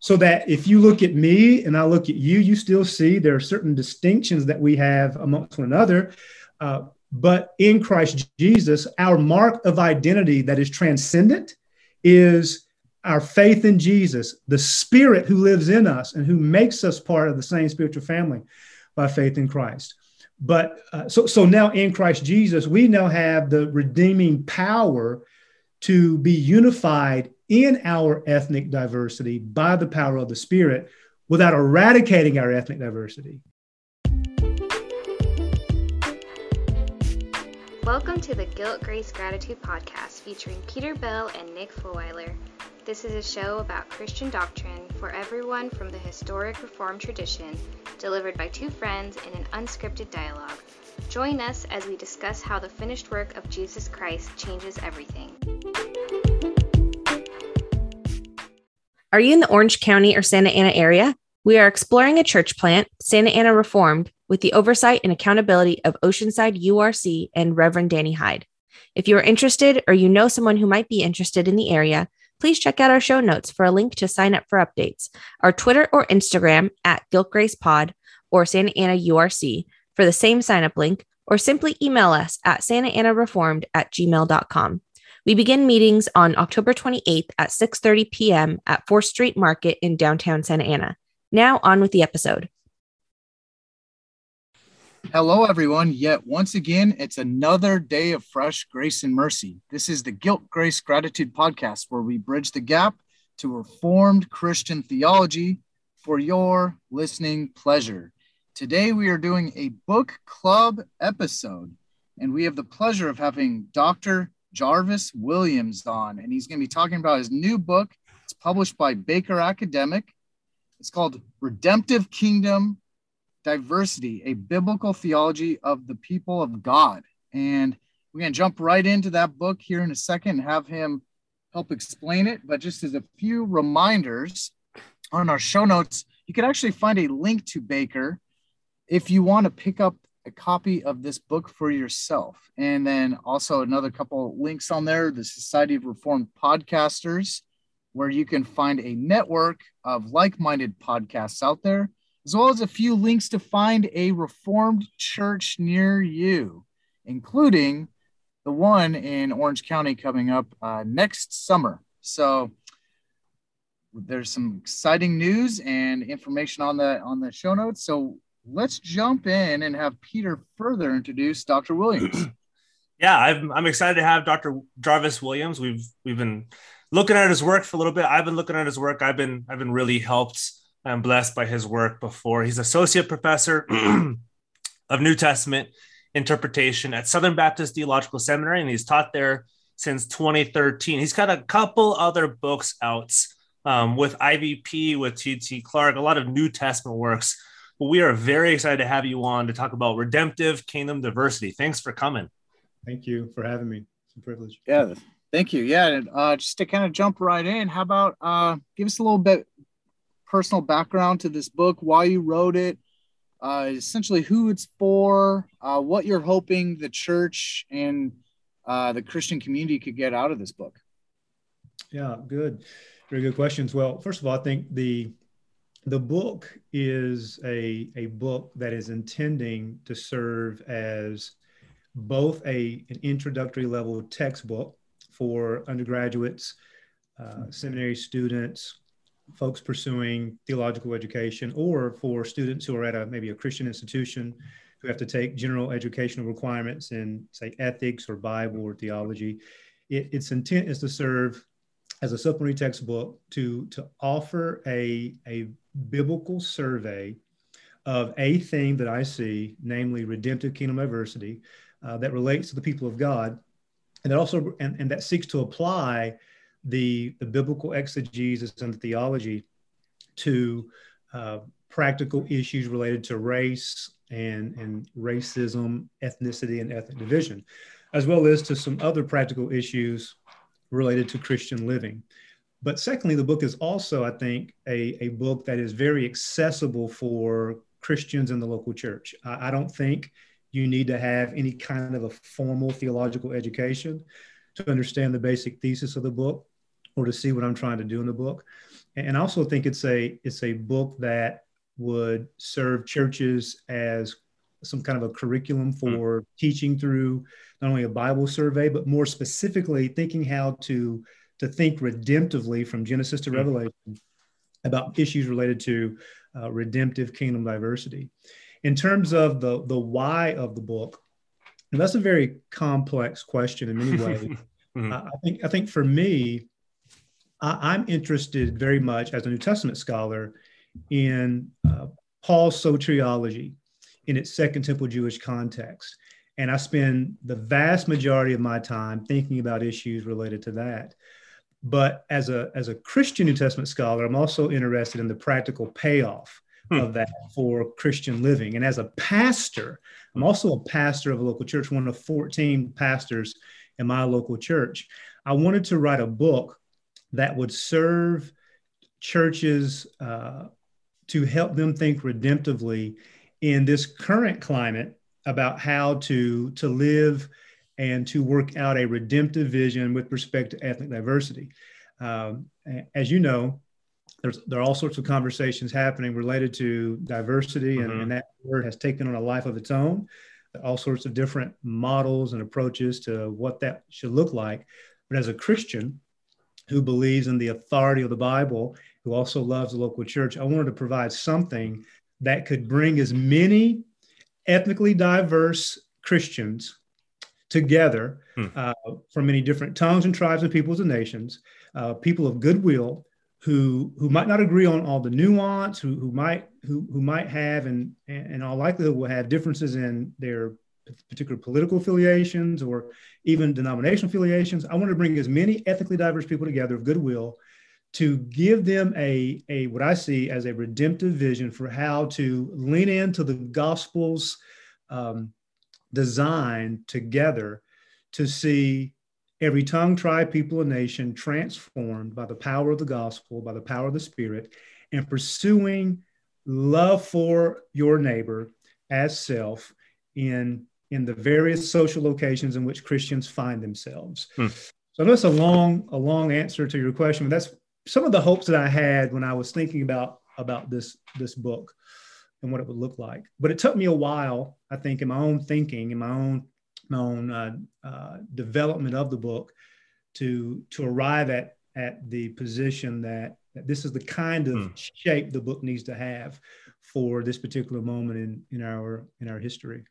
so that if you look at me and I look at you, you still see there are certain distinctions that we have amongst one another. Uh, but in Christ Jesus, our mark of identity that is transcendent is our faith in Jesus, the Spirit who lives in us and who makes us part of the same spiritual family by faith in Christ. But uh, so, so now in Christ Jesus, we now have the redeeming power to be unified in our ethnic diversity by the power of the Spirit without eradicating our ethnic diversity. Welcome to the Guilt, Grace, Gratitude podcast featuring Peter Bell and Nick Fulweiler. This is a show about Christian doctrine for everyone from the historic Reformed tradition, delivered by two friends in an unscripted dialogue. Join us as we discuss how the finished work of Jesus Christ changes everything. Are you in the Orange County or Santa Ana area? We are exploring a church plant, Santa Ana Reformed, with the oversight and accountability of Oceanside URC and Reverend Danny Hyde. If you are interested or you know someone who might be interested in the area, please check out our show notes for a link to sign up for updates, our Twitter or Instagram at Guilt Grace Pod or Santa Ana URC for the same sign up link, or simply email us at santaanareformed at gmail.com. We begin meetings on October 28th at 6:30 p.m. at 4th Street Market in downtown Santa Ana. Now on with the episode. Hello, everyone. Yet once again, it's another day of fresh grace and mercy. This is the Guilt, Grace, Gratitude podcast, where we bridge the gap to Reformed Christian theology for your listening pleasure. Today, we are doing a book club episode, and we have the pleasure of having Dr. Jarvis Williams on, and he's going to be talking about his new book. It's published by Baker Academic. It's called Redemptive Kingdom Diversity, a biblical theology of the people of God. And we're going to jump right into that book here in a second and have him help explain it. But just as a few reminders on our show notes, you can actually find a link to Baker if you want to pick up a copy of this book for yourself. And then also another couple links on there the Society of Reformed Podcasters, where you can find a network of like minded podcasts out there, as well as a few links to find a Reformed church near you, including the one in Orange County coming up uh, next summer. So, there's some exciting news and information on the on the show notes. So let's jump in and have Peter further introduce Dr. Williams. yeah, I'm, I'm excited to have Dr. Jarvis Williams. We've we've been looking at his work for a little bit. I've been looking at his work. I've been I've been really helped and blessed by his work before. He's associate professor of New Testament interpretation at Southern Baptist Theological Seminary, and he's taught there since 2013. He's got a couple other books out um, with IVP, with T.T. Clark, a lot of New Testament works but we are very excited to have you on to talk about redemptive kingdom diversity. Thanks for coming. Thank you for having me. It's a privilege. Yeah, thank you. Yeah, uh, just to kind of jump right in, how about uh, give us a little bit personal background to this book, why you wrote it, uh, essentially who it's for, uh, what you're hoping the church and uh, the Christian community could get out of this book. Yeah, good. Very good questions. Well, first of all, I think the the book is a, a book that is intending to serve as both a, an introductory level textbook for undergraduates, uh, seminary students, folks pursuing theological education, or for students who are at a maybe a Christian institution who have to take general educational requirements in, say, ethics or Bible or theology. It, its intent is to serve as a supplementary textbook to, to offer a, a biblical survey of a theme that I see, namely redemptive kingdom diversity, uh, that relates to the people of God, and that also and, and that seeks to apply the, the biblical exegesis and the theology to uh, practical issues related to race and, and racism, ethnicity, and ethnic division, as well as to some other practical issues related to Christian living. But secondly, the book is also, I think, a, a book that is very accessible for Christians in the local church. I, I don't think you need to have any kind of a formal theological education to understand the basic thesis of the book or to see what I'm trying to do in the book. and I also think it's a it's a book that would serve churches as some kind of a curriculum hmm. for mm. teaching through not only a Bible survey, but more specifically thinking how to to think redemptively from Genesis to mm. Revelation about issues related to uh, redemptive kingdom diversity. In terms of the the why of the book, and that's a very complex question in many ways. mm-hmm. I think I think for me, I, am interested very much as a New Testament scholar in uh, Paul's soteriology in its Second Temple Jewish context. And I spend the vast majority of my time thinking about issues related to that. But as a, as a Christian New Testament scholar, I'm also interested in the practical payoff hmm. of that for Christian living. And as a pastor, I'm also a pastor of a local church, one of 14 pastors in my local church. I wanted to write a book that would serve churches uh, to help them think redemptively in this current climate about how to to live and to work out a redemptive vision with respect to ethnic diversity. Um, as you know, there's there are all sorts of conversations happening related to diversity, mm-hmm. and, and, that word has taken on a life of its own. All sorts of different models and approaches to what that should look like. But as a Christian who believes in the authority of the Bible, who also loves the local church, I wanted to provide something that could bring as many ethnically diverse Christians together hmm. uh, from many different tongues and tribes and peoples and nations, uh, people of goodwill who who might not agree on all the nuance, who, who might who, who might have and and all likelihood will have differences in their particular political affiliations or even denominational affiliations. I want to bring as many ethnically diverse people together of goodwill to give them a, a what I see as a redemptive vision for how to lean into the gospel's um, design together to see every tongue, tribe, people, and nation transformed by the power of the gospel, by the power of the Spirit, and pursuing love for your neighbor as self in in the various social locations in which Christians find themselves. Hmm. So that's a long, a long answer to your question, but that's some of the hopes that I had when I was thinking about about this this book and what it would look like. But it took me a while, I think, in my own thinking, in my own my own uh, uh, development of the book, to to arrive at at the position that, that this is the kind of hmm. shape the book needs to have for this particular moment in in our in our history.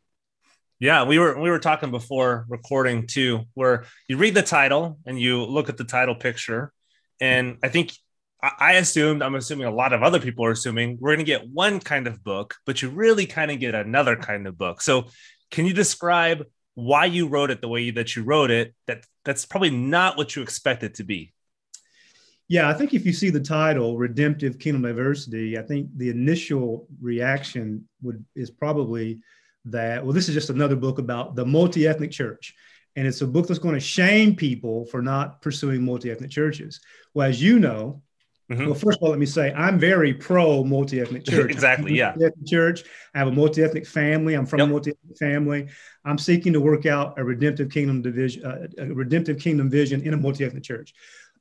Yeah, we were we were talking before recording too, where you read the title and you look at the title picture and I think I assumed, I'm assuming a lot of other people are assuming we're going to get one kind of book, but you really kind of get another kind of book. So, can you describe why you wrote it the way that you wrote it? That that's probably not what you expect it to be. Yeah, I think if you see the title "Redemptive Kingdom Diversity," I think the initial reaction would is probably that well, this is just another book about the multi-ethnic church and it's a book that's going to shame people for not pursuing multi-ethnic churches. Well, as you know, mm-hmm. well, first of all, let me say I'm very pro multi-ethnic church. exactly, yeah. Church. I have a multi-ethnic family. I'm from yep. a multi-ethnic family. I'm seeking to work out a redemptive kingdom division, uh, a redemptive kingdom vision in a multi-ethnic church.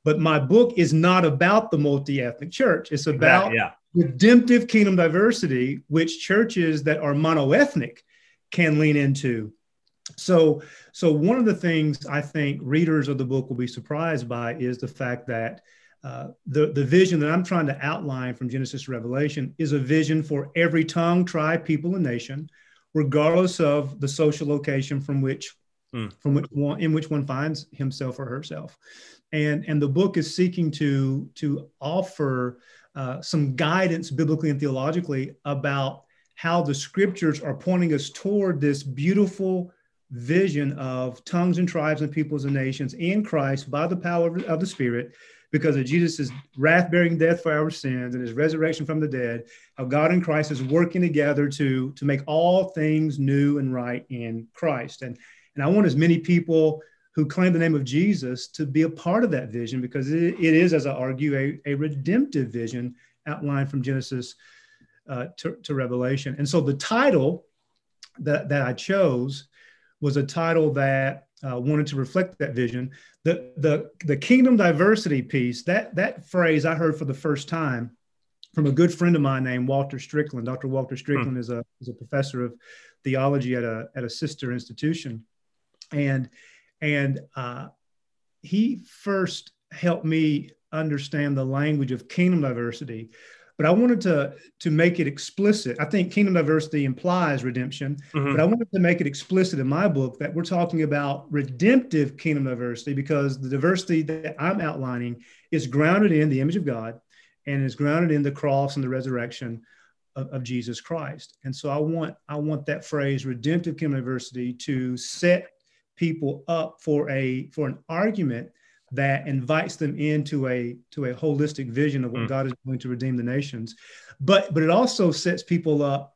But my book is not about the multi-ethnic church. It's about yeah. redemptive kingdom diversity, which churches that are monoethnic can lean into so, so one of the things I think readers of the book will be surprised by is the fact that uh, the, the vision that I'm trying to outline from Genesis to Revelation is a vision for every tongue, tribe, people, and nation, regardless of the social location from which mm. from which one in which one finds himself or herself. And, and the book is seeking to, to offer uh, some guidance biblically and theologically about how the scriptures are pointing us toward this beautiful vision of tongues and tribes and peoples and nations in Christ by the power of the Spirit because of Jesus' wrath bearing death for our sins and his resurrection from the dead, how God and Christ is working together to, to make all things new and right in Christ. And, and I want as many people who claim the name of Jesus to be a part of that vision because it, it is, as I argue, a, a redemptive vision outlined from Genesis uh, to, to Revelation. And so the title that, that I chose was a title that uh, wanted to reflect that vision. The, the, the kingdom diversity piece, that, that phrase I heard for the first time from a good friend of mine named Walter Strickland. Dr. Walter Strickland hmm. is, a, is a professor of theology at a, at a sister institution. And, and uh, he first helped me understand the language of kingdom diversity but I wanted to to make it explicit. I think kingdom diversity implies redemption, mm-hmm. but I wanted to make it explicit in my book that we're talking about redemptive kingdom diversity because the diversity that I'm outlining is grounded in the image of God and is grounded in the cross and the resurrection of, of Jesus Christ. And so I want I want that phrase redemptive kingdom diversity to set people up for a for an argument that invites them into a to a holistic vision of what mm. God is going to redeem the nations. But but it also sets people up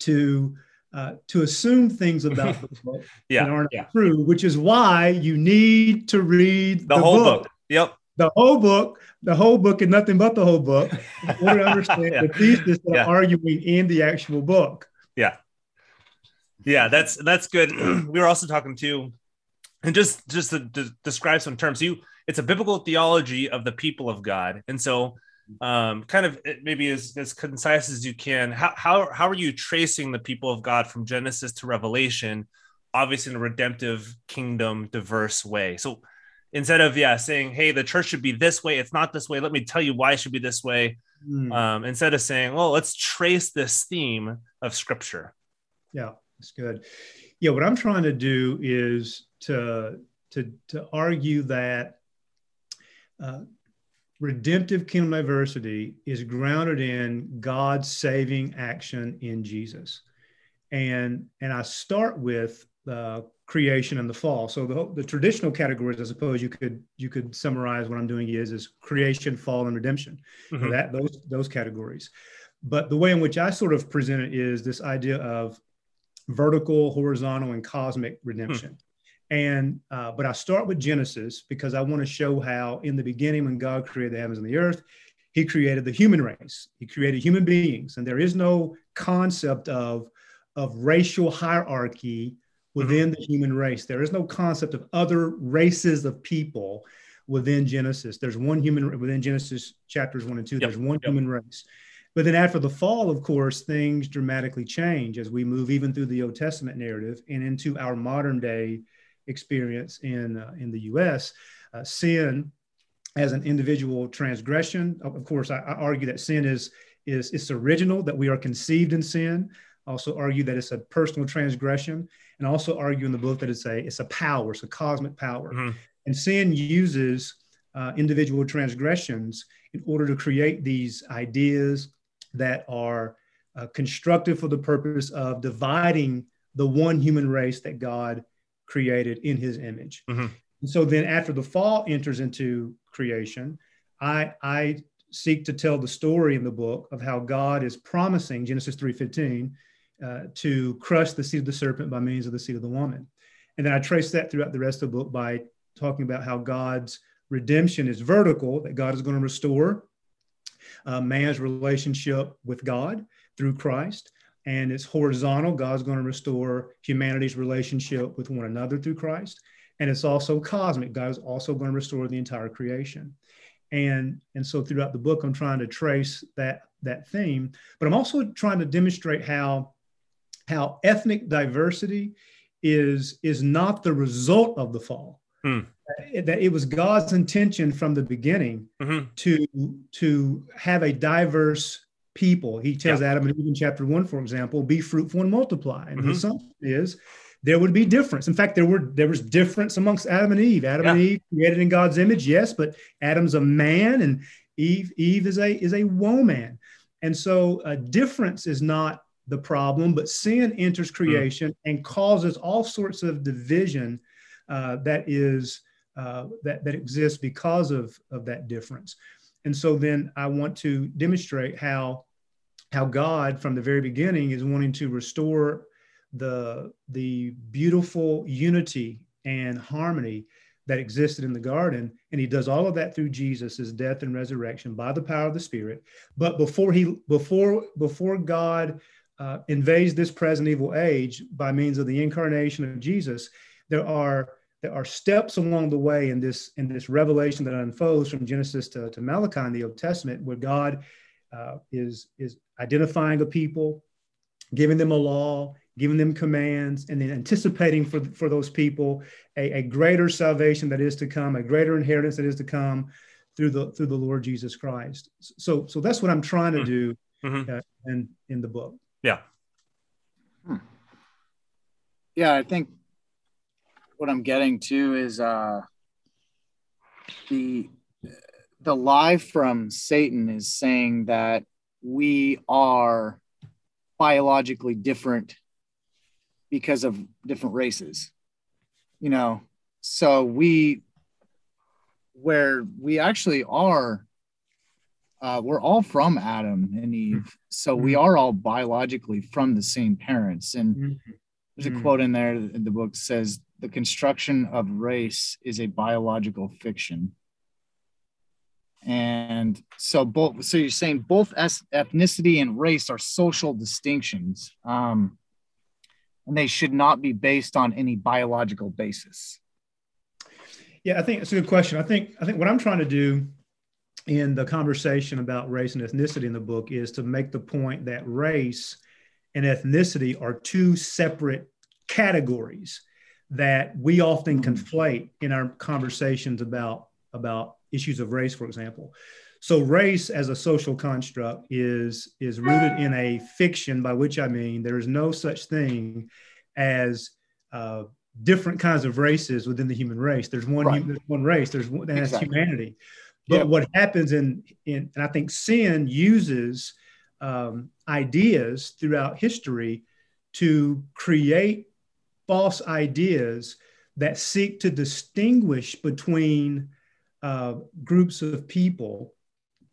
to uh, to assume things about the book yeah, that aren't yeah. true, which is why you need to read the, the whole book. book. Yep. The whole book, the whole book, and nothing but the whole book, in order to understand yeah. the thesis that yeah. are arguing in the actual book. Yeah. Yeah, that's that's good. we were also talking to and just just to, to, describe some terms you it's a biblical theology of the people of god. And so um, kind of maybe as, as concise as you can. How, how how are you tracing the people of god from genesis to revelation obviously in a redemptive kingdom diverse way? So instead of yeah saying hey the church should be this way it's not this way let me tell you why it should be this way mm. um, instead of saying well let's trace this theme of scripture. Yeah that's good. Yeah what i'm trying to do is to to to argue that uh, redemptive kingdom diversity is grounded in God's saving action in Jesus, and and I start with uh, creation and the fall. So the, the traditional categories, I suppose you could you could summarize what I'm doing is is creation, fall, and redemption. Mm-hmm. That those those categories. But the way in which I sort of present it is this idea of vertical, horizontal, and cosmic redemption. And uh, but I start with Genesis because I want to show how in the beginning, when God created the heavens and the earth, He created the human race. He created human beings, and there is no concept of of racial hierarchy within mm-hmm. the human race. There is no concept of other races of people within Genesis. There's one human within Genesis chapters one and two. Yep. There's one yep. human race. But then after the fall, of course, things dramatically change as we move even through the Old Testament narrative and into our modern day experience in, uh, in the US. Uh, sin as an individual transgression, of course, I, I, argue that sin is, is it's original, that we are conceived in sin. Also argue that it's a personal transgression, and also argue in the book that it's a it's a power, it's a cosmic power. Mm-hmm. And sin uses uh, individual transgressions in order to create these ideas that are uh, constructive for the purpose of dividing the one human race that God created in his image. Mm-hmm. And so then after the fall enters into creation, I, I seek to tell the story in the book of how God is promising Genesis 3:15 uh, to crush the seed of the serpent by means of the seed of the woman. And then I trace that throughout the rest of the book by talking about how God's redemption is vertical, that God is going to restore uh, man's relationship with God through Christ and it's horizontal. God's going to restore humanity's relationship with one another through Christ. And it's also cosmic. God is also going to restore the entire creation. And, and so throughout the book, I'm trying to trace that, that theme, but I'm also trying to demonstrate how, how ethnic diversity is, is not the result of the fall. Hmm. That it was God's intention from the beginning mm-hmm. to, to have a diverse people. He tells yeah. Adam and Eve in chapter one, for example, be fruitful and multiply. And mm-hmm. the assumption is there would be difference. In fact, there were there was difference amongst Adam and Eve. Adam yeah. and Eve created in God's image, yes, but Adam's a man and Eve Eve is a is a woman. And so a difference is not the problem, but sin enters mm. creation mm-hmm. and causes all sorts of division uh, that is uh, that that exists because of of that difference. And so then I want to demonstrate how how God from the very beginning is wanting to restore the the beautiful unity and harmony that existed in the garden. And he does all of that through Jesus' death and resurrection by the power of the spirit. But before he before before God uh, invades this present evil age by means of the incarnation of Jesus there are there are steps along the way in this in this revelation that unfolds from Genesis to, to Malachi in the Old Testament, where God uh, is is identifying a people, giving them a law, giving them commands, and then anticipating for for those people a, a greater salvation that is to come, a greater inheritance that is to come through the through the Lord Jesus Christ. So so that's what I'm trying to mm-hmm. do mm-hmm. uh, in in the book. Yeah. Hmm. Yeah, I think what I'm getting to is uh, the the lie from Satan is saying that we are biologically different because of different races. You know, so we where we actually are uh, we're all from Adam and Eve, so we mm-hmm. are all biologically from the same parents. And mm-hmm. there's a mm-hmm. quote in there in the book says the construction of race is a biological fiction. And so both, so you're saying both ethnicity and race are social distinctions, um, and they should not be based on any biological basis. Yeah, I think it's a good question. I think I think what I'm trying to do in the conversation about race and ethnicity in the book is to make the point that race and ethnicity are two separate categories that we often mm-hmm. conflate in our conversations about about issues of race, for example. So race as a social construct is is rooted in a fiction, by which I mean there is no such thing as uh, different kinds of races within the human race. There's one right. there's one race. There's one that's exactly. humanity. But yep. what happens in in and I think sin uses um, ideas throughout history to create false ideas that seek to distinguish between uh, groups of people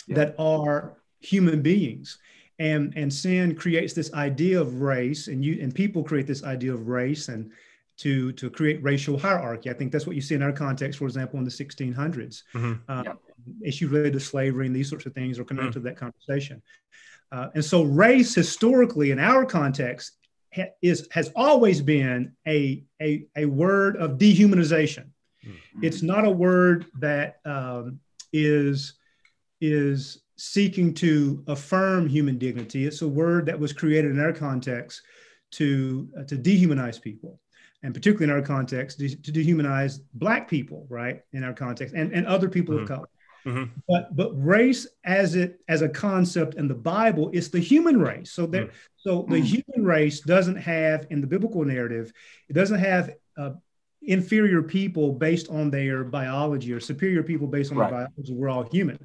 yeah. that are human beings and and sin creates this idea of race and you and people create this idea of race and to to create racial hierarchy i think that's what you see in our context for example in the 1600s mm-hmm. uh, yeah. issues related to slavery and these sorts of things are connected mm-hmm. to that conversation uh, and so race historically in our context is has always been a, a, a word of dehumanization. Mm-hmm. It's not a word that um, is is seeking to affirm human dignity. It's a word that was created in our context to uh, to dehumanize people, and particularly in our context, to, to, dehumanize Black people, right? In our context, and and other people mm-hmm. of color. Mm-hmm. But but race as it as a concept in the Bible is the human race. So there, mm-hmm. so the mm-hmm. human race doesn't have in the biblical narrative, it doesn't have uh, inferior people based on their biology or superior people based on right. their biology. We're all human.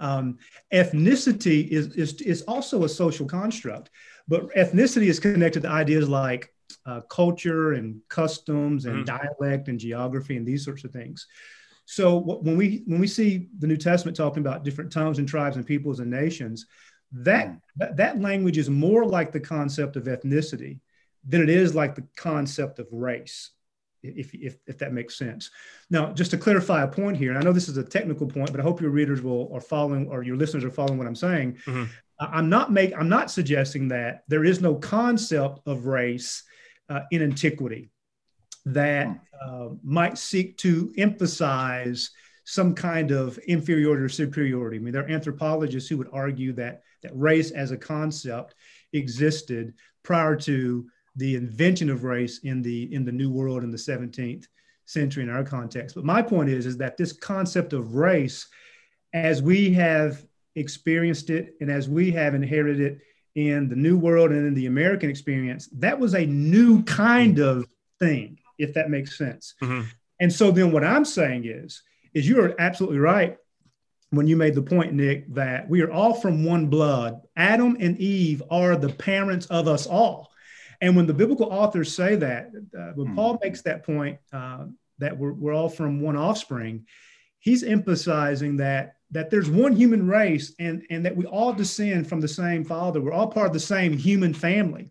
Um, ethnicity is, is is also a social construct, but ethnicity is connected to ideas like uh, culture and customs and mm-hmm. dialect and geography and these sorts of things. So when we when we see the New Testament talking about different tongues and tribes and peoples and nations, that hmm. that, that language is more like the concept of ethnicity than it is like the concept of race. If, if, if that makes sense. Now, just to clarify a point here, and I know this is a technical point, but I hope your readers will are following or your listeners are following what I'm saying. Mm-hmm. I'm not make I'm not suggesting that there is no concept of race uh, in antiquity that hmm. uh, might seek to emphasize some kind of inferiority or superiority. I mean, there are anthropologists who would argue that that race as a concept existed prior to the invention of race in the in the New World in the 17th century in our context. But my point is is that this concept of race, as we have experienced it and as we have inherited it in the New World and in the American experience, that was a new kind of thing if that makes sense. Mm-hmm. And so then what I'm saying is, is you're absolutely right when you made the point, Nick, that we are all from one blood. Adam and Eve are the parents of us all. And when the biblical authors say that, uh, when mm-hmm. Paul makes that point uh, that we're, we're all from one offspring, he's emphasizing that that there's one human race and, and that we all descend from the same father. We're all part of the same human family.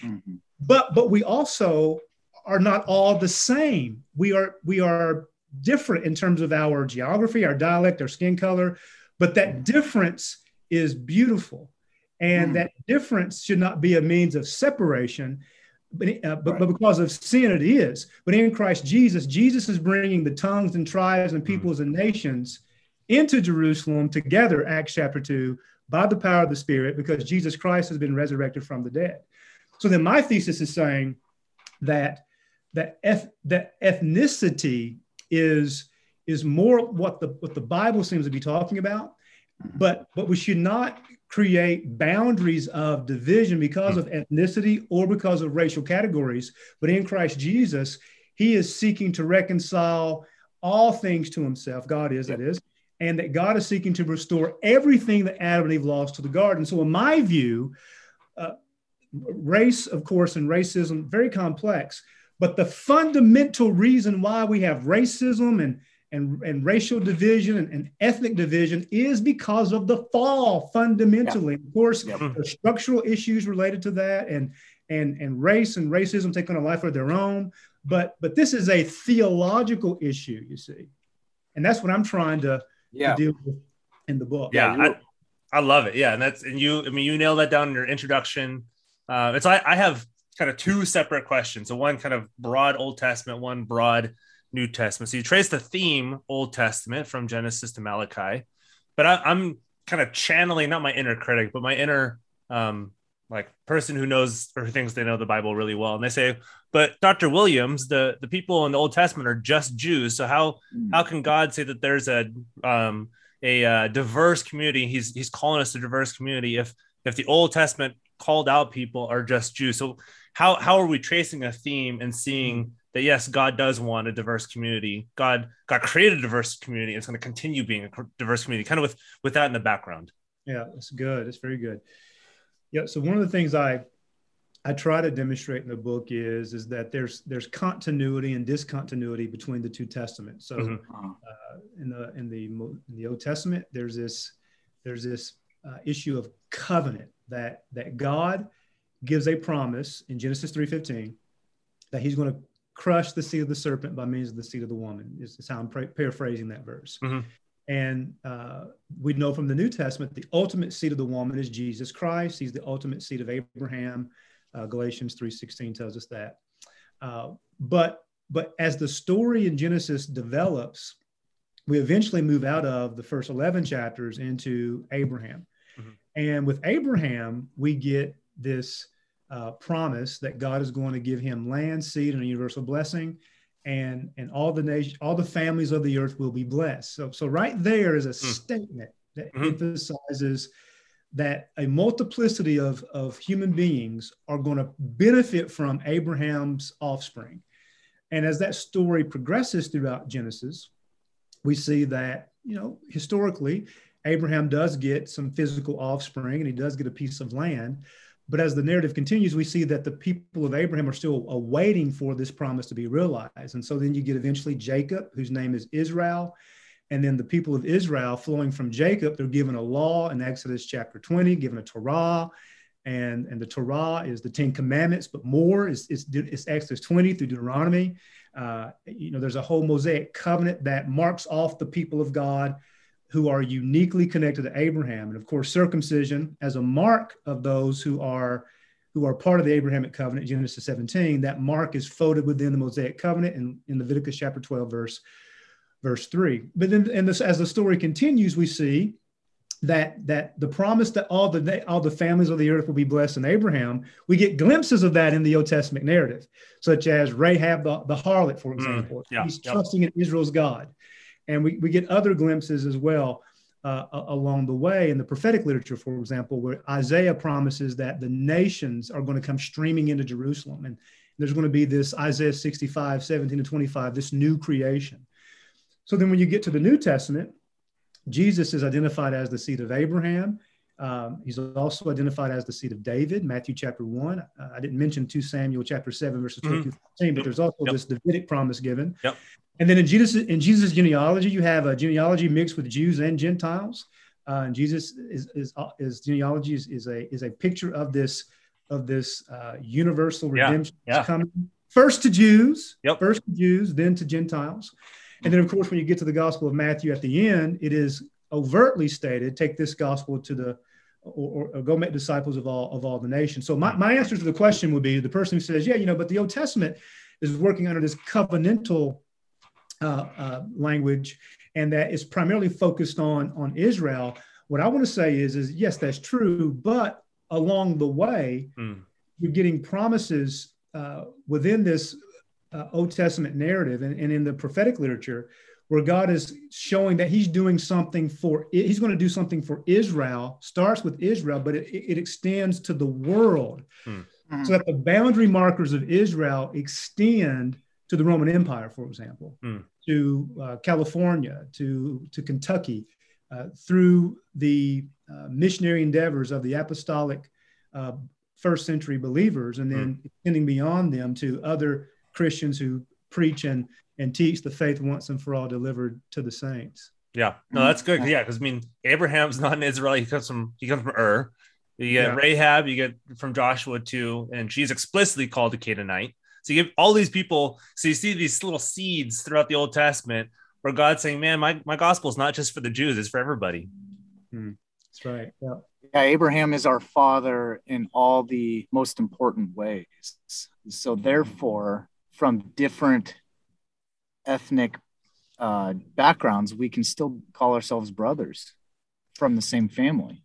Mm-hmm. But but we also are not all the same. We are we are different in terms of our geography, our dialect, our skin color, but that mm. difference is beautiful. And mm. that difference should not be a means of separation, but, uh, but, right. but, because of sin, it is. But in Christ Jesus, Jesus is bringing the tongues and tribes and mm-hmm. peoples mm-hmm. and nations into Jerusalem together, Acts chapter 2, by the power of the Spirit, because Jesus Christ has been resurrected from the dead. So then my thesis is saying that that, eth- that ethnicity is, is more what the, what the Bible seems to be talking about, mm-hmm. but, but we should not create boundaries of division because of ethnicity or because of racial categories. But in Christ Jesus, he is seeking to reconcile all things to himself. God is, that is. And that God is seeking to restore everything that Adam and Eve lost to the garden. So, in my view, uh, race, of course, and racism, very complex. But the fundamental reason why we have racism and and, and racial division and, and, ethnic division is because of the fall fundamentally. Yeah. Of course, yeah. there's structural issues related to that and and and race and racism take on a life of their own. But but this is a theological issue, you see. And that's what I'm trying to, yeah. to deal with in the book. Yeah, I, I, love it. Yeah. And that's and you I mean you nailed that down in your introduction. Uh, it's I, I have kind of two separate questions. So one kind of broad Old Testament, one broad New Testament. So you trace the theme Old Testament from Genesis to Malachi, but I, am kind of channeling not my inner critic, but my inner um, like person who knows or who thinks they know the Bible really well. And they say, but Dr. Williams, the the people in the Old Testament are just Jews. So how mm. how can God say that there's a um, a uh, diverse community? He's he's calling us a diverse community if if the Old Testament called out people are just Jews. So how how are we tracing a theme and seeing mm that yes, God does want a diverse community. God God created a diverse community. It's going to continue being a diverse community, kind of with with that in the background. Yeah, it's good. It's very good. Yeah. So one of the things I I try to demonstrate in the book is is that there's there's continuity and discontinuity between the two testaments. So mm-hmm. uh, in the in the in the Old Testament, there's this there's this uh, issue of covenant that that God gives a promise in Genesis 3:15 that He's going to crush the seed of the serpent by means of the seed of the woman is, is how i'm pra- paraphrasing that verse. Mm-hmm. and uh, we know from the new testament the ultimate seed of the woman is jesus christ. He's the ultimate seed of abraham. Uh, galatians 3.16 tells us that. Uh, but but as the story in genesis develops we eventually move out of the first 11 chapters into abraham mm-hmm. and with abraham we get this uh, promise that God is going to give him land, seed, and a universal blessing, and and all the nation, all the families of the earth will be blessed. So so right there is a mm. statement that mm-hmm. emphasizes that a multiplicity of, of human beings are going to benefit from Abraham's offspring. And as that story progresses throughout Genesis, we see that, you know, historically, Abraham does get some physical offspring and he does get a piece of land. But as the narrative continues, we see that the people of Abraham are still awaiting for this promise to be realized. And so then you get eventually Jacob, whose name is Israel. And then the people of Israel flowing from Jacob, they're given a law in Exodus chapter 20, given a Torah. And, and the Torah is the Ten Commandments, but more is, is, is Exodus 20 through Deuteronomy. Uh, you know, there's a whole Mosaic covenant that marks off the people of God who are uniquely connected to Abraham. And of course, circumcision as a mark of those who are who are part of the Abrahamic covenant, Genesis 17, that mark is folded within the Mosaic covenant in, in Leviticus chapter 12, verse, verse 3. But then and this, as the story continues, we see that that the promise that all the all the families of the earth will be blessed in Abraham, we get glimpses of that in the Old Testament narrative, such as Rahab the, the harlot, for mm, example. Mm, yeah, He's yeah. trusting in Israel's God. And we, we get other glimpses as well uh, along the way in the prophetic literature, for example, where Isaiah promises that the nations are going to come streaming into Jerusalem. And there's going to be this Isaiah 65, 17 to 25, this new creation. So then when you get to the New Testament, Jesus is identified as the seed of Abraham. Um, he's also identified as the seed of David, Matthew chapter 1. Uh, I didn't mention 2 Samuel chapter 7, verses 12 mm-hmm. 14, but there's also yep. this Davidic promise given. Yep. And then in Jesus in Jesus' genealogy, you have a genealogy mixed with Jews and Gentiles. Uh, and Jesus is, is, is genealogy is, is, a is a picture of this of this uh, universal redemption yeah, yeah. coming first to Jews, yep. first to Jews, then to Gentiles. And then, of course, when you get to the Gospel of Matthew at the end, it is overtly stated. Take this gospel to the or, or, go make disciples of all of all the nations. So my, my answer to the question would be the person who says, yeah, you know, but the Old Testament is working under this covenantal uh, uh, language, and that is primarily focused on on Israel. What I want to say is, is yes, that's true, but along the way, mm. you're getting promises uh, within this uh, Old Testament narrative and, and in the prophetic literature where God is showing that He's doing something for He's going to do something for Israel. Starts with Israel, but it, it extends to the world, mm-hmm. so that the boundary markers of Israel extend to the Roman Empire, for example, mm. To uh, California, to to Kentucky, uh, through the uh, missionary endeavors of the apostolic uh, first century believers, and then mm. extending beyond them to other Christians who preach and and teach the faith once and for all delivered to the saints. Yeah, no, that's good. Yeah, because I mean, Abraham's not an Israel. He comes from he comes from Ur. You get yeah. Rahab, you get from Joshua too, and she's explicitly called a Canaanite. So you get all these people. So you see these little seeds throughout the Old Testament where God's saying, "Man, my my gospel is not just for the Jews; it's for everybody." Hmm. That's right. Yeah. Yeah, Abraham is our father in all the most important ways. So therefore, from different ethnic uh, backgrounds, we can still call ourselves brothers from the same family.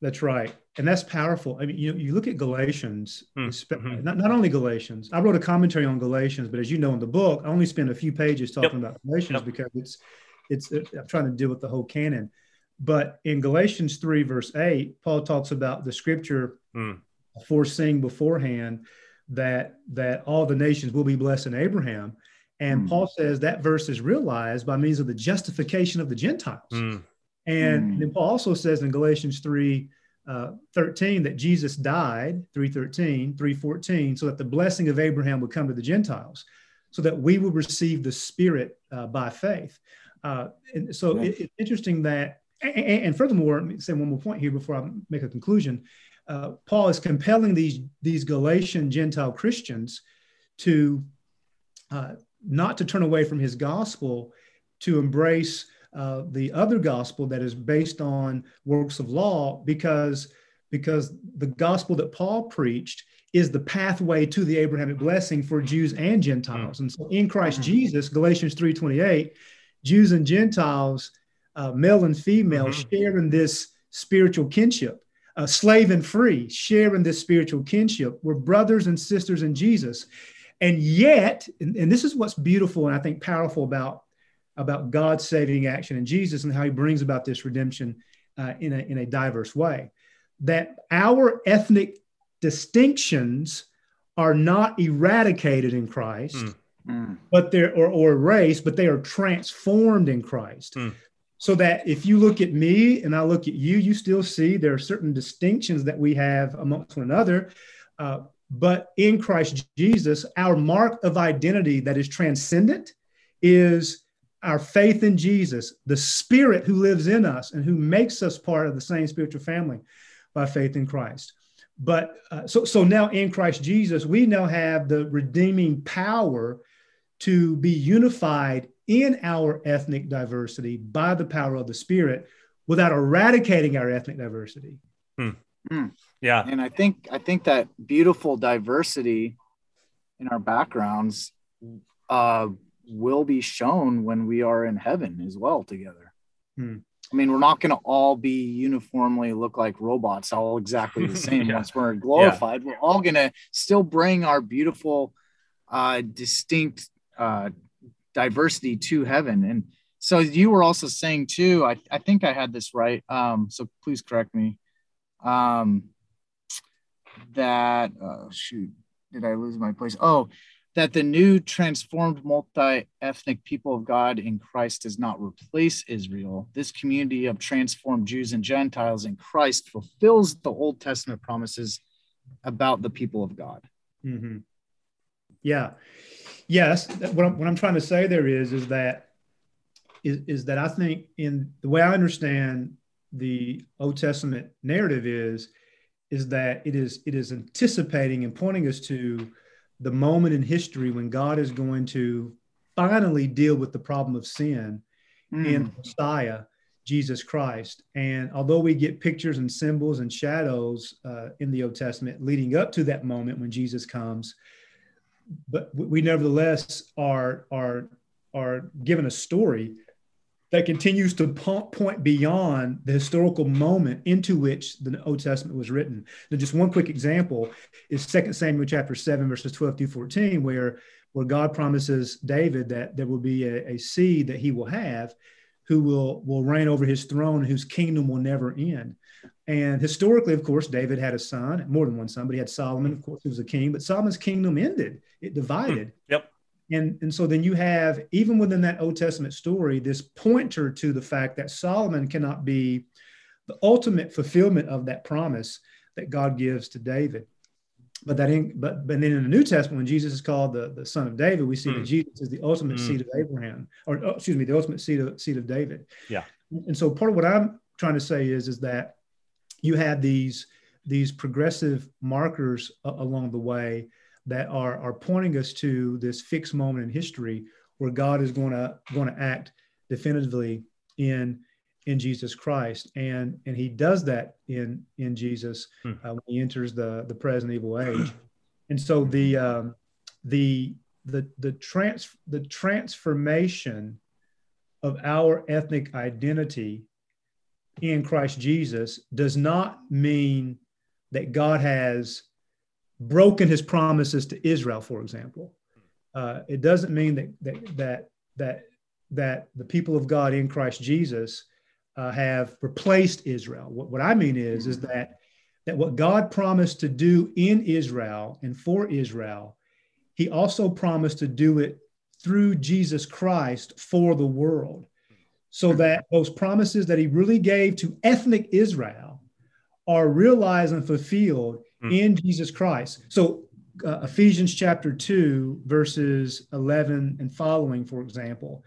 That's right. And that's powerful. I mean, you, you look at Galatians, mm-hmm. not, not only Galatians. I wrote a commentary on Galatians, but as you know in the book, I only spend a few pages talking yep. about Galatians yep. because it's, it's, it, I'm trying to deal with the whole canon. But in Galatians 3, verse 8, Paul talks about the scripture mm. foreseeing beforehand that that all the nations will be blessed in Abraham. And mm. Paul says that verse is realized by means of the justification of the Gentiles. Mm. And mm. then Paul also says in Galatians 3 uh, 13 that Jesus died, 313, 314, so that the blessing of Abraham would come to the Gentiles, so that we would receive the Spirit uh, by faith. Uh, and so yeah. it, it's interesting that, and, and furthermore, let me say one more point here before I make a conclusion. Uh, Paul is compelling these, these Galatian Gentile Christians to uh, not to turn away from his gospel, to embrace uh, the other gospel that is based on works of law, because because the gospel that Paul preached is the pathway to the Abrahamic blessing for Jews and Gentiles. And so in Christ mm-hmm. Jesus, Galatians 3:28, Jews and Gentiles, uh, male and female, mm-hmm. share in this spiritual kinship. Uh, slave and free, share in this spiritual kinship. We're brothers and sisters in Jesus. And yet, and, and this is what's beautiful and I think powerful about, about God's saving action in Jesus and how he brings about this redemption uh, in, a, in a diverse way, that our ethnic distinctions are not eradicated in Christ, mm. but they're or, or erased, but they are transformed in Christ. Mm. So that if you look at me and I look at you, you still see there are certain distinctions that we have amongst one another. Uh, but in Christ Jesus, our mark of identity that is transcendent is our faith in Jesus, the Spirit who lives in us and who makes us part of the same spiritual family by faith in Christ. But uh, so, so now in Christ Jesus, we now have the redeeming power to be unified in our ethnic diversity by the power of the Spirit without eradicating our ethnic diversity. Hmm. Mm. Yeah. And I think I think that beautiful diversity in our backgrounds uh, will be shown when we are in heaven as well together. Hmm. I mean, we're not going to all be uniformly look like robots, all exactly the same yeah. once we're glorified. Yeah. We're all going to still bring our beautiful, uh, distinct uh, diversity to heaven. And so you were also saying too, I, I think I had this right. Um, so please correct me um, that uh, shoot, did I lose my place? Oh, that the new transformed multi-ethnic people of God in Christ does not replace Israel. This community of transformed Jews and Gentiles in Christ fulfills the Old Testament promises about the people of God. Mm-hmm. Yeah, yes. What I'm, what I'm trying to say there is is that is, is that I think in the way I understand the Old Testament narrative is, is that it is it is anticipating and pointing us to the moment in history when God is going to finally deal with the problem of sin mm. in Messiah Jesus Christ. And although we get pictures and symbols and shadows uh, in the Old Testament leading up to that moment when Jesus comes, but we nevertheless are are are given a story that continues to point beyond the historical moment into which the Old Testament was written. Now, just one quick example is 2 Samuel chapter 7, verses 12 through 14, where, where God promises David that there will be a, a seed that he will have who will, will reign over his throne, whose kingdom will never end. And historically, of course, David had a son, more than one son, but he had Solomon, of course, who was a king, but Solomon's kingdom ended, it divided. Mm, yep. And, and so then you have, even within that Old Testament story, this pointer to the fact that Solomon cannot be the ultimate fulfillment of that promise that God gives to David. But that in, but, but then in the New Testament, when Jesus is called the, the son of David, we see mm. that Jesus is the ultimate mm. seed of Abraham, or oh, excuse me, the ultimate seed of seed of David. Yeah. And so part of what I'm trying to say is, is that you had these these progressive markers uh, along the way that are, are pointing us to this fixed moment in history where God is going to going to act definitively in in Jesus Christ, and and He does that in in Jesus hmm. uh, when He enters the the present evil age, and so the um, the the the trans the transformation of our ethnic identity in Christ Jesus does not mean that God has broken his promises to Israel, for example. Uh, it doesn't mean that, that, that, that, that the people of God in Christ Jesus uh, have replaced Israel. What, what I mean is, is that, that what God promised to do in Israel and for Israel, he also promised to do it through Jesus Christ for the world. So that those promises that he really gave to ethnic Israel are realized and fulfilled mm. in Jesus Christ. So, uh, Ephesians chapter 2, verses 11 and following, for example,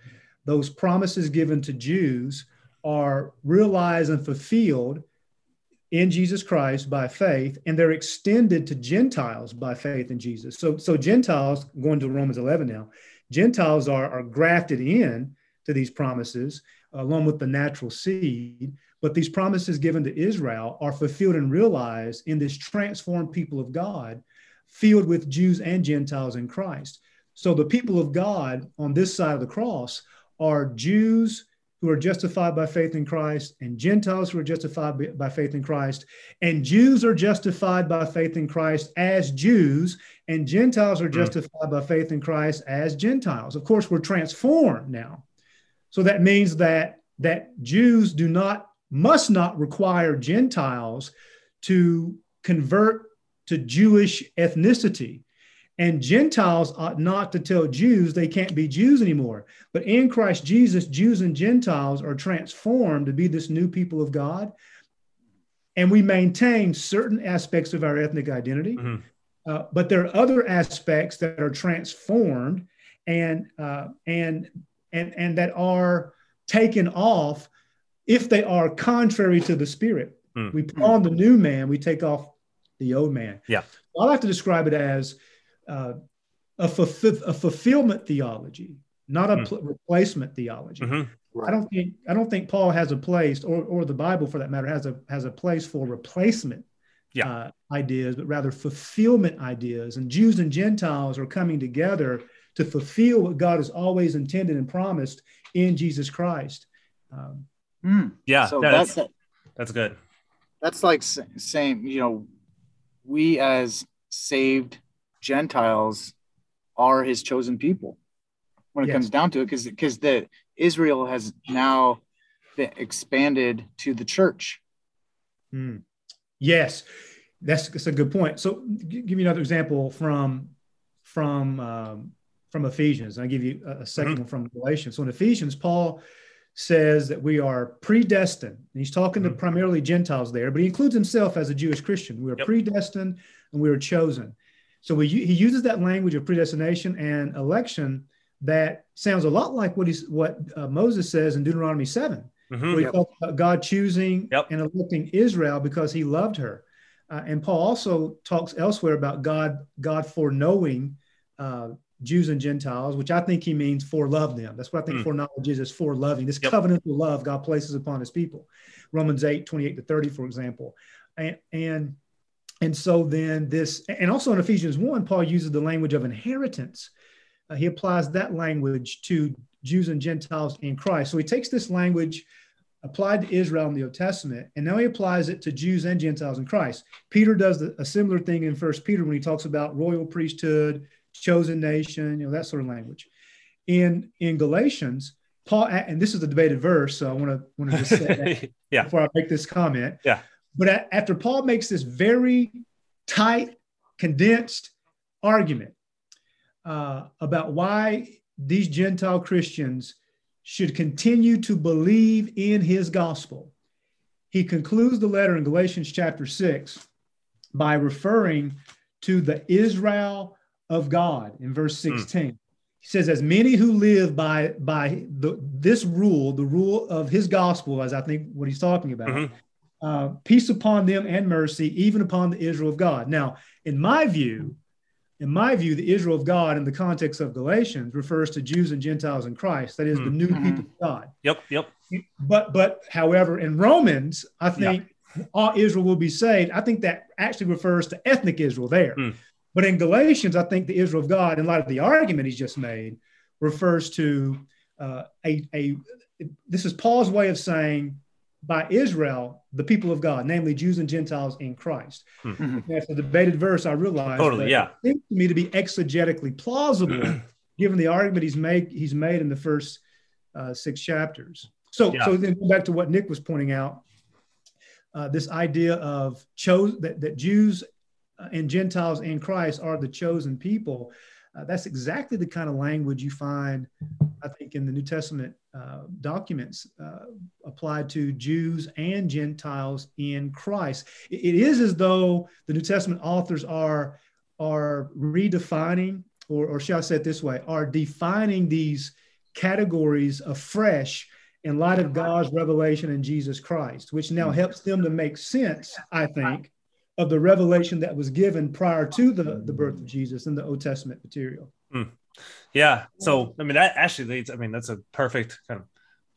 those promises given to Jews are realized and fulfilled in Jesus Christ by faith, and they're extended to Gentiles by faith in Jesus. So, so Gentiles, going to Romans 11 now, Gentiles are, are grafted in to these promises along with the natural seed. But these promises given to Israel are fulfilled and realized in this transformed people of God, filled with Jews and Gentiles in Christ. So the people of God on this side of the cross are Jews who are justified by faith in Christ and Gentiles who are justified by faith in Christ. And Jews are justified by faith in Christ as Jews, and Gentiles are hmm. justified by faith in Christ as Gentiles. Of course, we're transformed now. So that means that that Jews do not must not require Gentiles to convert to Jewish ethnicity. And Gentiles ought not to tell Jews they can't be Jews anymore. But in Christ Jesus, Jews and Gentiles are transformed to be this new people of God. And we maintain certain aspects of our ethnic identity. Mm-hmm. Uh, but there are other aspects that are transformed and, uh, and, and, and that are taken off if they are contrary to the spirit. Mm. We put on the new man, we take off the old man. Yeah. I like to describe it as uh, a, fulf- a, fulfillment theology, not a mm. pl- replacement theology. Mm-hmm. Right. I don't think I don't think Paul has a place, or, or the Bible for that matter, has a has a place for replacement yeah. uh, ideas, but rather fulfillment ideas. And Jews and Gentiles are coming together to fulfill what God has always intended and promised in Jesus Christ. Um, Mm. Yeah, so that's that's good. That's like saying, you know, we as saved Gentiles are His chosen people when it yes. comes down to it, because because the Israel has now been expanded to the church. Mm. Yes, that's, that's a good point. So, give me another example from from um, from Ephesians. I'll give you a, a 2nd mm-hmm. one from Galatians. So in Ephesians, Paul says that we are predestined. And he's talking mm-hmm. to primarily Gentiles there, but he includes himself as a Jewish Christian. We are yep. predestined and we are chosen. So we, he uses that language of predestination and election that sounds a lot like what he's what uh, Moses says in Deuteronomy 7, mm-hmm. where he yep. talks about God choosing yep. and electing Israel because he loved her. Uh, and Paul also talks elsewhere about God God foreknowing uh, Jews and Gentiles, which I think he means for love them. That's what I think mm. foreknowledge is, is for loving. This yep. covenantal love God places upon his people. Romans 8, 28 to 30, for example. And, and, and so then this, and also in Ephesians 1, Paul uses the language of inheritance. Uh, he applies that language to Jews and Gentiles in Christ. So he takes this language applied to Israel in the Old Testament, and now he applies it to Jews and Gentiles in Christ. Peter does the, a similar thing in First Peter when he talks about royal priesthood, chosen nation, you know that sort of language. In in Galatians, Paul, and this is a debated verse, so I want to want to just say that yeah. before I make this comment. Yeah. But after Paul makes this very tight, condensed argument uh, about why these Gentile Christians should continue to believe in his gospel. He concludes the letter in Galatians chapter 6 by referring to the Israel of God in verse hmm. 16. Mm. He says, As many who live by, by the, this rule, the rule of his gospel, as I think what he's talking about, mm-hmm. uh, peace upon them and mercy, even upon the Israel of God. Now, in my view, in my view, the Israel of God in the context of Galatians refers to Jews and Gentiles in Christ. That is mm. the new mm-hmm. people of God. Yep, yep. But but however, in Romans, I think yeah. all Israel will be saved. I think that actually refers to ethnic Israel there. Mm. But in Galatians, I think the Israel of God, in light of the argument he's just made, refers to uh, a, a this is Paul's way of saying by Israel, the people of God, namely Jews and Gentiles in Christ. Mm-hmm. That's a debated verse, I realize. Totally, yeah. It seems to me to be exegetically plausible, given the argument he's made he's made in the first uh, six chapters. So, yeah. so then back to what Nick was pointing out, uh, this idea of chose that, that Jews and Gentiles in Christ are the chosen people. Uh, that's exactly the kind of language you find, I think, in the New Testament uh, documents uh, applied to Jews and Gentiles in Christ. It, it is as though the New Testament authors are, are redefining, or, or shall I say it this way, are defining these categories afresh in light of God's revelation in Jesus Christ, which now helps them to make sense, I think, of the revelation that was given prior to the, the birth of Jesus in the Old Testament material. Mm. Yeah. So, I mean, that actually leads, I mean, that's a perfect kind of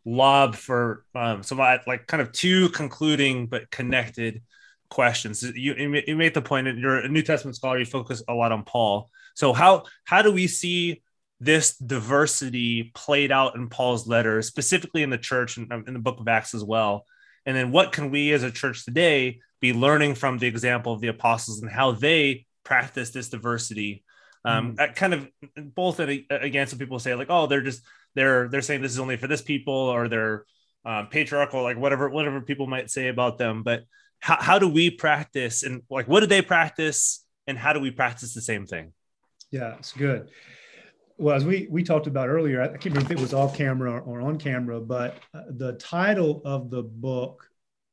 lob for um, some like kind of two concluding but connected questions. You, you made the point that you're a New Testament scholar, you focus a lot on Paul. So how, how do we see this diversity played out in Paul's letters, specifically in the church and in the book of Acts as well? And then what can we as a church today be learning from the example of the apostles and how they practice this diversity. Um, mm. kind of both at, again, some people say like, oh, they're just they're they're saying this is only for this people or they're um, patriarchal, like whatever whatever people might say about them. But how, how do we practice and like what do they practice and how do we practice the same thing? Yeah, it's good. Well, as we we talked about earlier, I can't remember if it was off camera or on camera, but uh, the title of the book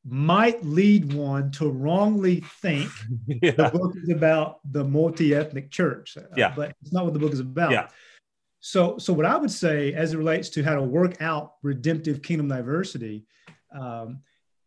might lead one to wrongly think yeah. the book is about the multi-ethnic church. Uh, yeah. But it's not what the book is about. Yeah. So, so what I would say as it relates to how to work out redemptive kingdom diversity um,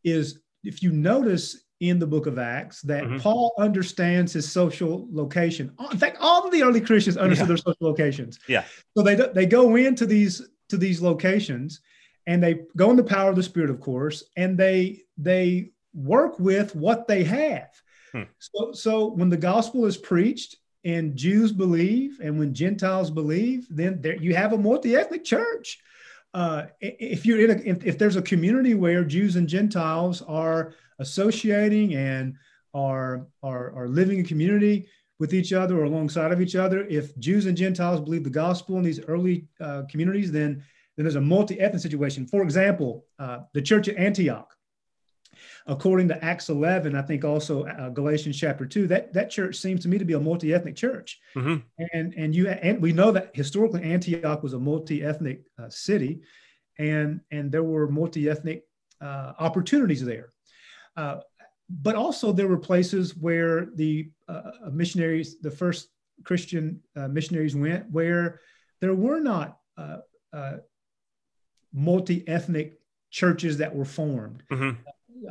is if you notice in the book of Acts that mm-hmm. Paul understands his social location. In fact, all of the early Christians understood yeah. their social locations. Yeah. So they, they go into these to these locations and they go in the power of the spirit of course and they they work with what they have hmm. so so when the gospel is preached and jews believe and when gentiles believe then there you have a multi-ethnic church uh, if you're in a, if, if there's a community where jews and gentiles are associating and are are, are living in community with each other or alongside of each other if jews and gentiles believe the gospel in these early uh, communities then then there's a multi-ethnic situation. For example, uh, the church at Antioch, according to Acts 11, I think also uh, Galatians chapter 2, that, that church seems to me to be a multi-ethnic church. Mm-hmm. And, and, you, and we know that historically Antioch was a multi-ethnic uh, city and, and there were multi-ethnic uh, opportunities there. Uh, but also there were places where the uh, missionaries, the first Christian missionaries went where there were not multi ethnic churches that were formed. Mm-hmm.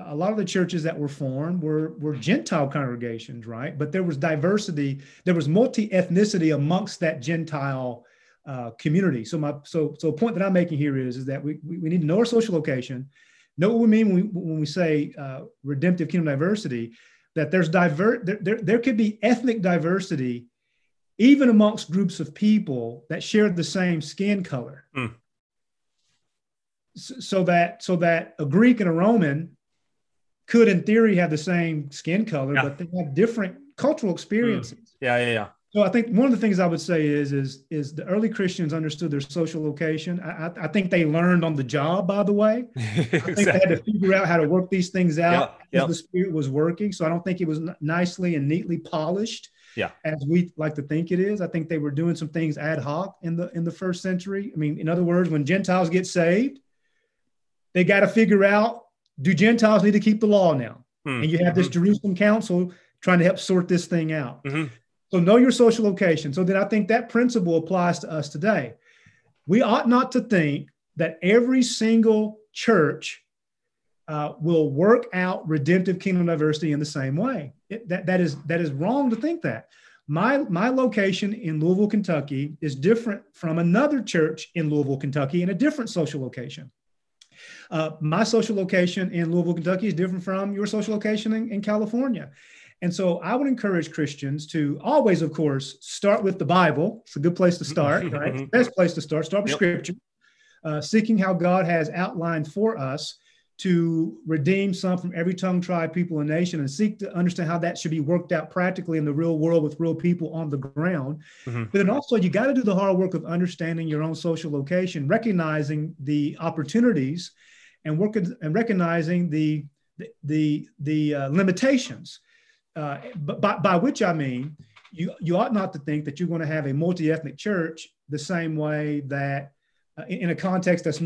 A lot of the churches that were formed were were Gentile congregations, right? But there was diversity, there was multi ethnicity amongst that Gentile uh, community. So my so so point that I'm making here is is that we we need to know our social location, know what we mean when we when we say uh, redemptive kingdom diversity, that there's divert there, there there could be ethnic diversity even amongst groups of people that share the same skin color. Mm. So that so that a Greek and a Roman could in theory have the same skin color, yeah. but they have different cultural experiences. Mm. Yeah, yeah, yeah. So I think one of the things I would say is is is the early Christians understood their social location. I, I think they learned on the job. By the way, exactly. I think they had to figure out how to work these things out as the Spirit was working. So I don't think it was nicely and neatly polished. Yeah, as we like to think it is. I think they were doing some things ad hoc in the in the first century. I mean, in other words, when Gentiles get saved, they got to figure out: Do Gentiles need to keep the law now? Mm-hmm. And you have this mm-hmm. Jerusalem council trying to help sort this thing out. Mm-hmm. So know your social location. So then I think that principle applies to us today. We ought not to think that every single church uh, will work out redemptive kingdom diversity in the same way. It, that, that, is, that is wrong to think that. My, my location in Louisville, Kentucky is different from another church in Louisville, Kentucky in a different social location. Uh, my social location in Louisville, Kentucky is different from your social location in, in California. And so I would encourage Christians to always, of course, start with the Bible. It's a good place to start, right? Best place to start. Start with yep. Scripture, uh, seeking how God has outlined for us to redeem some from every tongue, tribe, people, and nation, and seek to understand how that should be worked out practically in the real world with real people on the ground. Mm-hmm. But then also, you got to do the hard work of understanding your own social location, recognizing the opportunities, and working and recognizing the the the, the uh, limitations uh, but by, by which I mean, you, you ought not to think that you're going to have a multi ethnic church the same way that uh, in, in, a context that's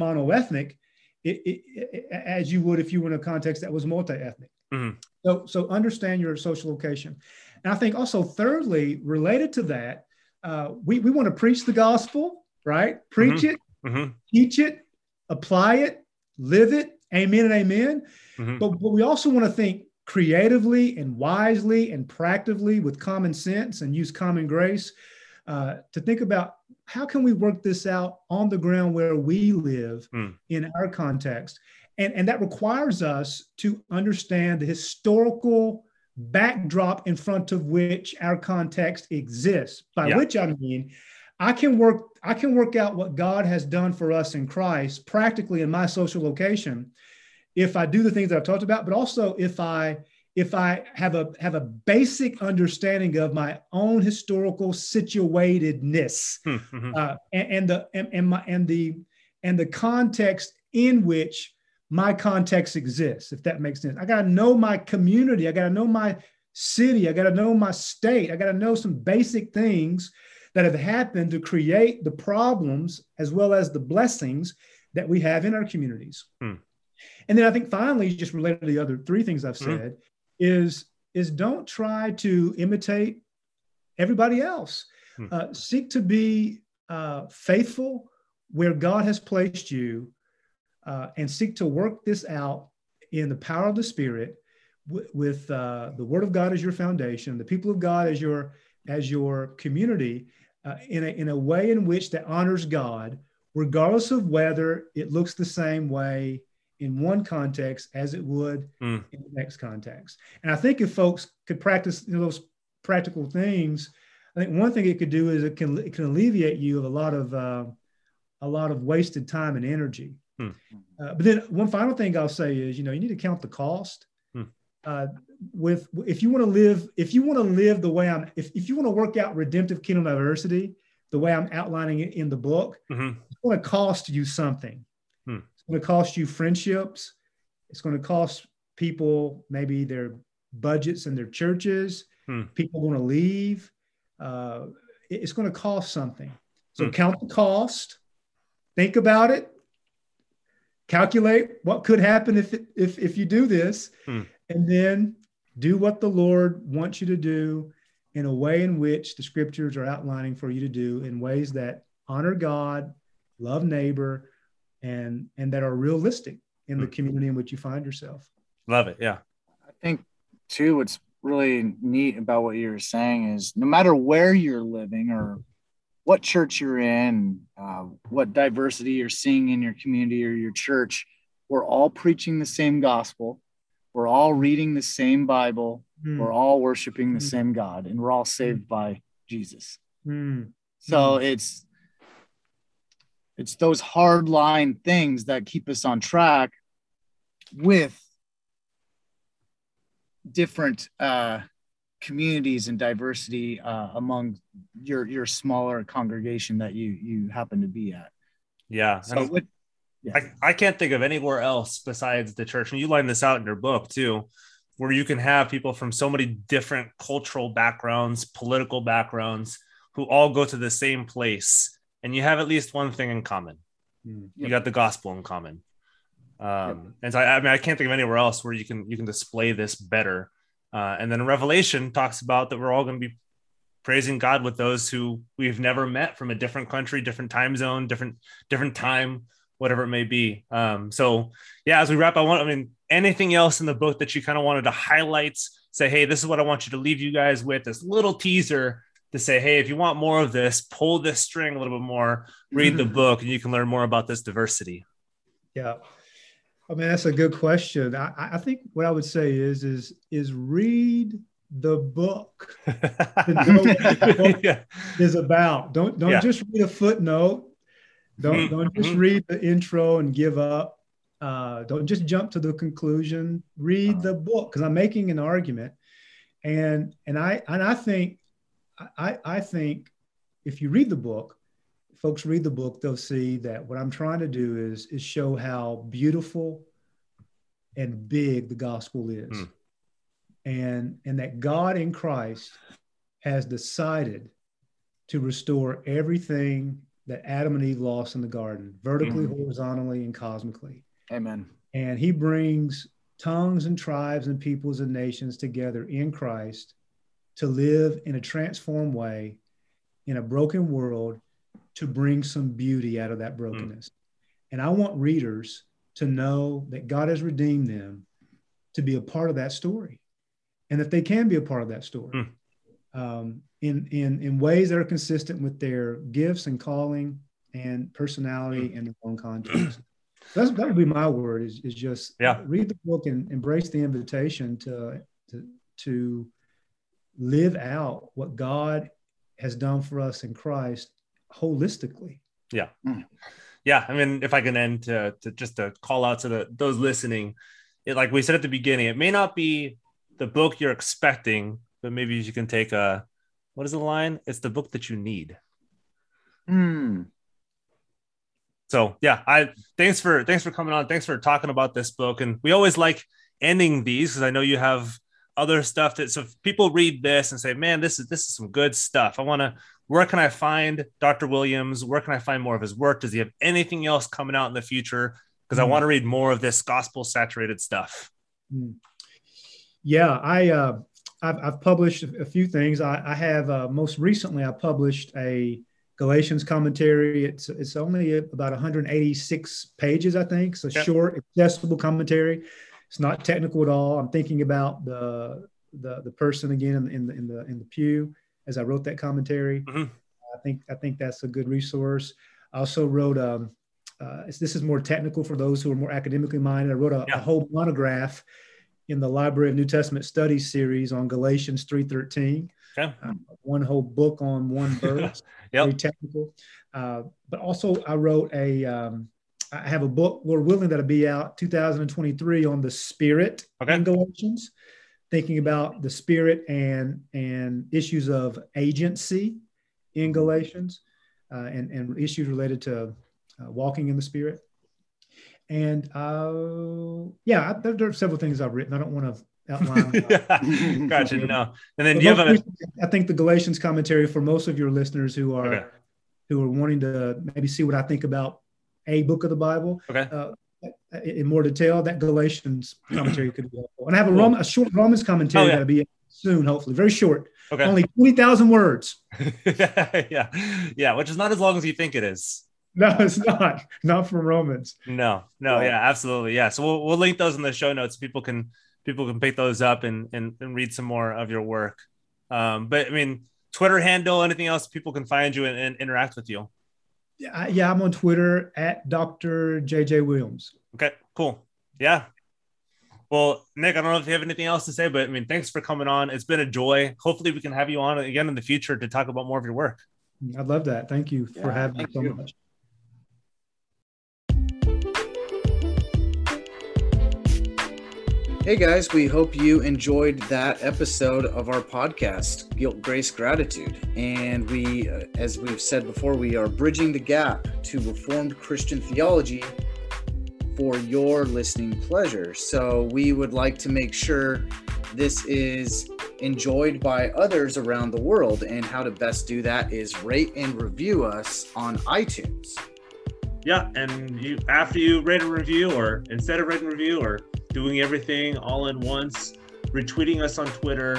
mono ethnic, as you would if you were in a context that was multi ethnic. Mm-hmm. So, so understand your social location. And I think also, thirdly, related to that, uh, we, we want to preach the gospel, right? Preach mm-hmm. it, mm-hmm. teach it, apply it, live it. Amen and amen. Mm-hmm. But, but we also want to think creatively and wisely and practically with common sense and use common grace uh, to think about how can we work this out on the ground where we live mm. in our context and, and that requires us to understand the historical backdrop in front of which our context exists by yeah. which i mean i can work i can work out what god has done for us in christ practically in my social location if I do the things that I've talked about, but also if I if I have a have a basic understanding of my own historical situatedness hmm, mm-hmm. uh, and, and, the and, and my and the and the context in which my context exists, if that makes sense. I got to know my community. I got to know my city. I got to know my state. I got to know some basic things that have happened to create the problems as well as the blessings that we have in our communities. Hmm. And then I think finally, just related to the other three things I've said, mm-hmm. Is is don't try to imitate everybody else. Mm-hmm. Uh, seek to be uh, faithful where God has placed you, uh, and seek to work this out in the power of the Spirit, w- with uh, the Word of God as your foundation, the people of God as your as your community, uh, in a in a way in which that honors God, regardless of whether it looks the same way in one context as it would mm. in the next context. And I think if folks could practice you know, those practical things, I think one thing it could do is it can it can alleviate you of a lot of uh, a lot of wasted time and energy. Mm. Uh, but then one final thing I'll say is you know you need to count the cost. Mm. Uh, with if you want to live if you want to live the way I'm if, if you want to work out redemptive kingdom diversity the way I'm outlining it in the book, mm-hmm. it's going to cost you something going to cost you friendships. It's going to cost people maybe their budgets and their churches. Hmm. People going to leave. Uh, it's going to cost something. So hmm. count the cost. Think about it. Calculate what could happen if it, if if you do this, hmm. and then do what the Lord wants you to do in a way in which the scriptures are outlining for you to do in ways that honor God, love neighbor, and and that are realistic in the hmm. community in which you find yourself. Love it. Yeah. I think too, what's really neat about what you're saying is no matter where you're living or what church you're in, uh, what diversity you're seeing in your community or your church, we're all preaching the same gospel. We're all reading the same Bible. Mm. We're all worshiping the mm. same God, and we're all saved mm. by Jesus. Mm. So it's it's those hard line things that keep us on track with different uh, communities and diversity uh, among your your smaller congregation that you you happen to be at. Yeah. So what, yeah. I, I can't think of anywhere else besides the church. And you line this out in your book too, where you can have people from so many different cultural backgrounds, political backgrounds, who all go to the same place. And you have at least one thing in common. Mm. You got the gospel in common. Um, yep. and so I, I, mean I can't think of anywhere else where you can you can display this better. Uh, and then Revelation talks about that we're all going to be praising God with those who we've never met from a different country, different time zone, different different time, whatever it may be. Um, so yeah, as we wrap, I want I mean anything else in the book that you kind of wanted to highlight, say, hey, this is what I want you to leave you guys with this little teaser to say, hey, if you want more of this, pull this string a little bit more, read the book, and you can learn more about this diversity. Yeah. I mean, that's a good question. I, I think what I would say is is is read the book, the book yeah. is about. Don't don't yeah. just read a footnote. Don't mm-hmm. don't just mm-hmm. read the intro and give up. Uh, don't just jump to the conclusion. Read uh-huh. the book because I'm making an argument, and and I and I think I I think if you read the book, folks read the book, they'll see that what I'm trying to do is is show how beautiful and big the gospel is. Mm. And and that God in Christ has decided to restore everything that Adam and Eve lost in the garden, vertically, mm. horizontally, and cosmically. Amen. And he brings tongues and tribes and peoples and nations together in Christ to live in a transformed way in a broken world to bring some beauty out of that brokenness. Mm. And I want readers to know that God has redeemed them to be a part of that story and that they can be a part of that story mm. um, in, in, in ways that are consistent with their gifts and calling and personality mm. and their own context. That's, that would be my word is, is just yeah. read the book and embrace the invitation to, to, to live out what God has done for us in Christ holistically. Yeah. Mm. Yeah. I mean, if I can end to, to just to call out to the, those listening, it, like we said at the beginning, it may not be the book you're expecting, but maybe you can take a, what is the line? It's the book that you need. Hmm. So yeah, I thanks for thanks for coming on. Thanks for talking about this book. And we always like ending these because I know you have other stuff that so people read this and say, man, this is this is some good stuff. I want to where can I find Dr. Williams? Where can I find more of his work? Does he have anything else coming out in the future? Because mm. I want to read more of this gospel saturated stuff. Mm. Yeah, I uh, I've, I've, published a few things. I, I have uh, most recently I published a Galatians commentary. It's it's only about 186 pages, I think. A yep. short, accessible commentary it's not technical at all. I'm thinking about the the, the person again in, in the in the in the pew as I wrote that commentary. Mm-hmm. I think I think that's a good resource. I also wrote um, uh, this is more technical for those who are more academically minded. I wrote a, yeah. a whole monograph in the Library of New Testament Studies series on Galatians 3:13. Okay. Um, one whole book on one verse. yep. Very technical. Uh, but also, I wrote a um, I have a book, Lord willing, that'll be out 2023 on the spirit okay. in Galatians, thinking about the spirit and and issues of agency in Galatians, uh, and and issues related to uh, walking in the spirit. And uh, yeah, there, there, are several things I've written. I don't want to outline. gotcha. No, and then do you have a? I think the Galatians commentary for most of your listeners who are okay. who are wanting to maybe see what I think about a book of the Bible. Okay. Uh, in more detail, that Galatians commentary could be helpful. And I have a, Roman, a short Romans commentary oh, yeah. that'll be soon, hopefully, very short. Okay. Only 20,000 words. yeah. Yeah. Which is not as long as you think it is. No, it's not. Not from Romans. No, no, right. yeah, absolutely, yeah. So we'll we'll link those in the show notes. People can people can pick those up and and, and read some more of your work. Um, but I mean, Twitter handle, anything else people can find you and, and interact with you. Yeah, yeah, I'm on Twitter at Dr. JJ Williams. Okay, cool. Yeah. Well, Nick, I don't know if you have anything else to say, but I mean, thanks for coming on. It's been a joy. Hopefully, we can have you on again in the future to talk about more of your work. I'd love that. Thank you yeah, for having me so you. much. Hey guys, we hope you enjoyed that episode of our podcast, Guilt, Grace, Gratitude. And we, uh, as we've said before, we are bridging the gap to Reformed Christian theology for your listening pleasure. So we would like to make sure this is enjoyed by others around the world. And how to best do that is rate and review us on iTunes. Yeah, and you after you rate a review, or instead of rating review, or doing everything all in once, retweeting us on Twitter,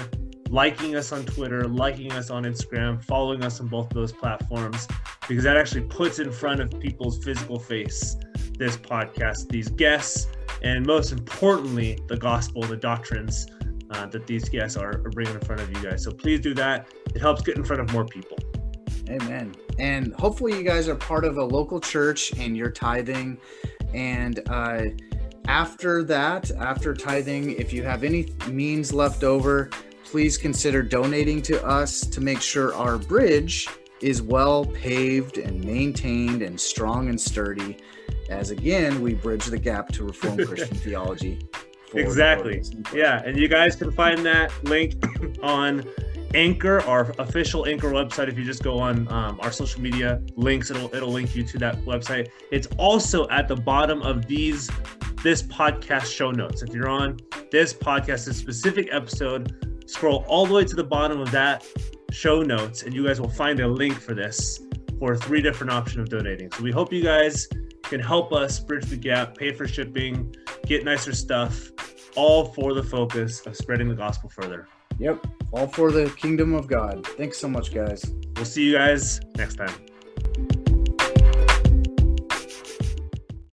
liking us on Twitter, liking us on Instagram, following us on both those platforms, because that actually puts in front of people's physical face this podcast, these guests, and most importantly, the gospel, the doctrines uh, that these guests are, are bringing in front of you guys. So please do that. It helps get in front of more people. Amen. And hopefully, you guys are part of a local church and you're tithing. And uh, after that, after tithing, if you have any means left over, please consider donating to us to make sure our bridge is well paved and maintained and strong and sturdy. As again, we bridge the gap to Reformed Christian theology. Exactly. Yeah. And you guys can find that link on Anchor, our official Anchor website. If you just go on um, our social media links, it'll it'll link you to that website. It's also at the bottom of these this podcast show notes. If you're on this podcast, a specific episode, scroll all the way to the bottom of that show notes, and you guys will find a link for this for three different options of donating. So we hope you guys can help us bridge the gap, pay for shipping, get nicer stuff, all for the focus of spreading the gospel further. Yep, all for the kingdom of God. Thanks so much, guys. We'll see you guys next time.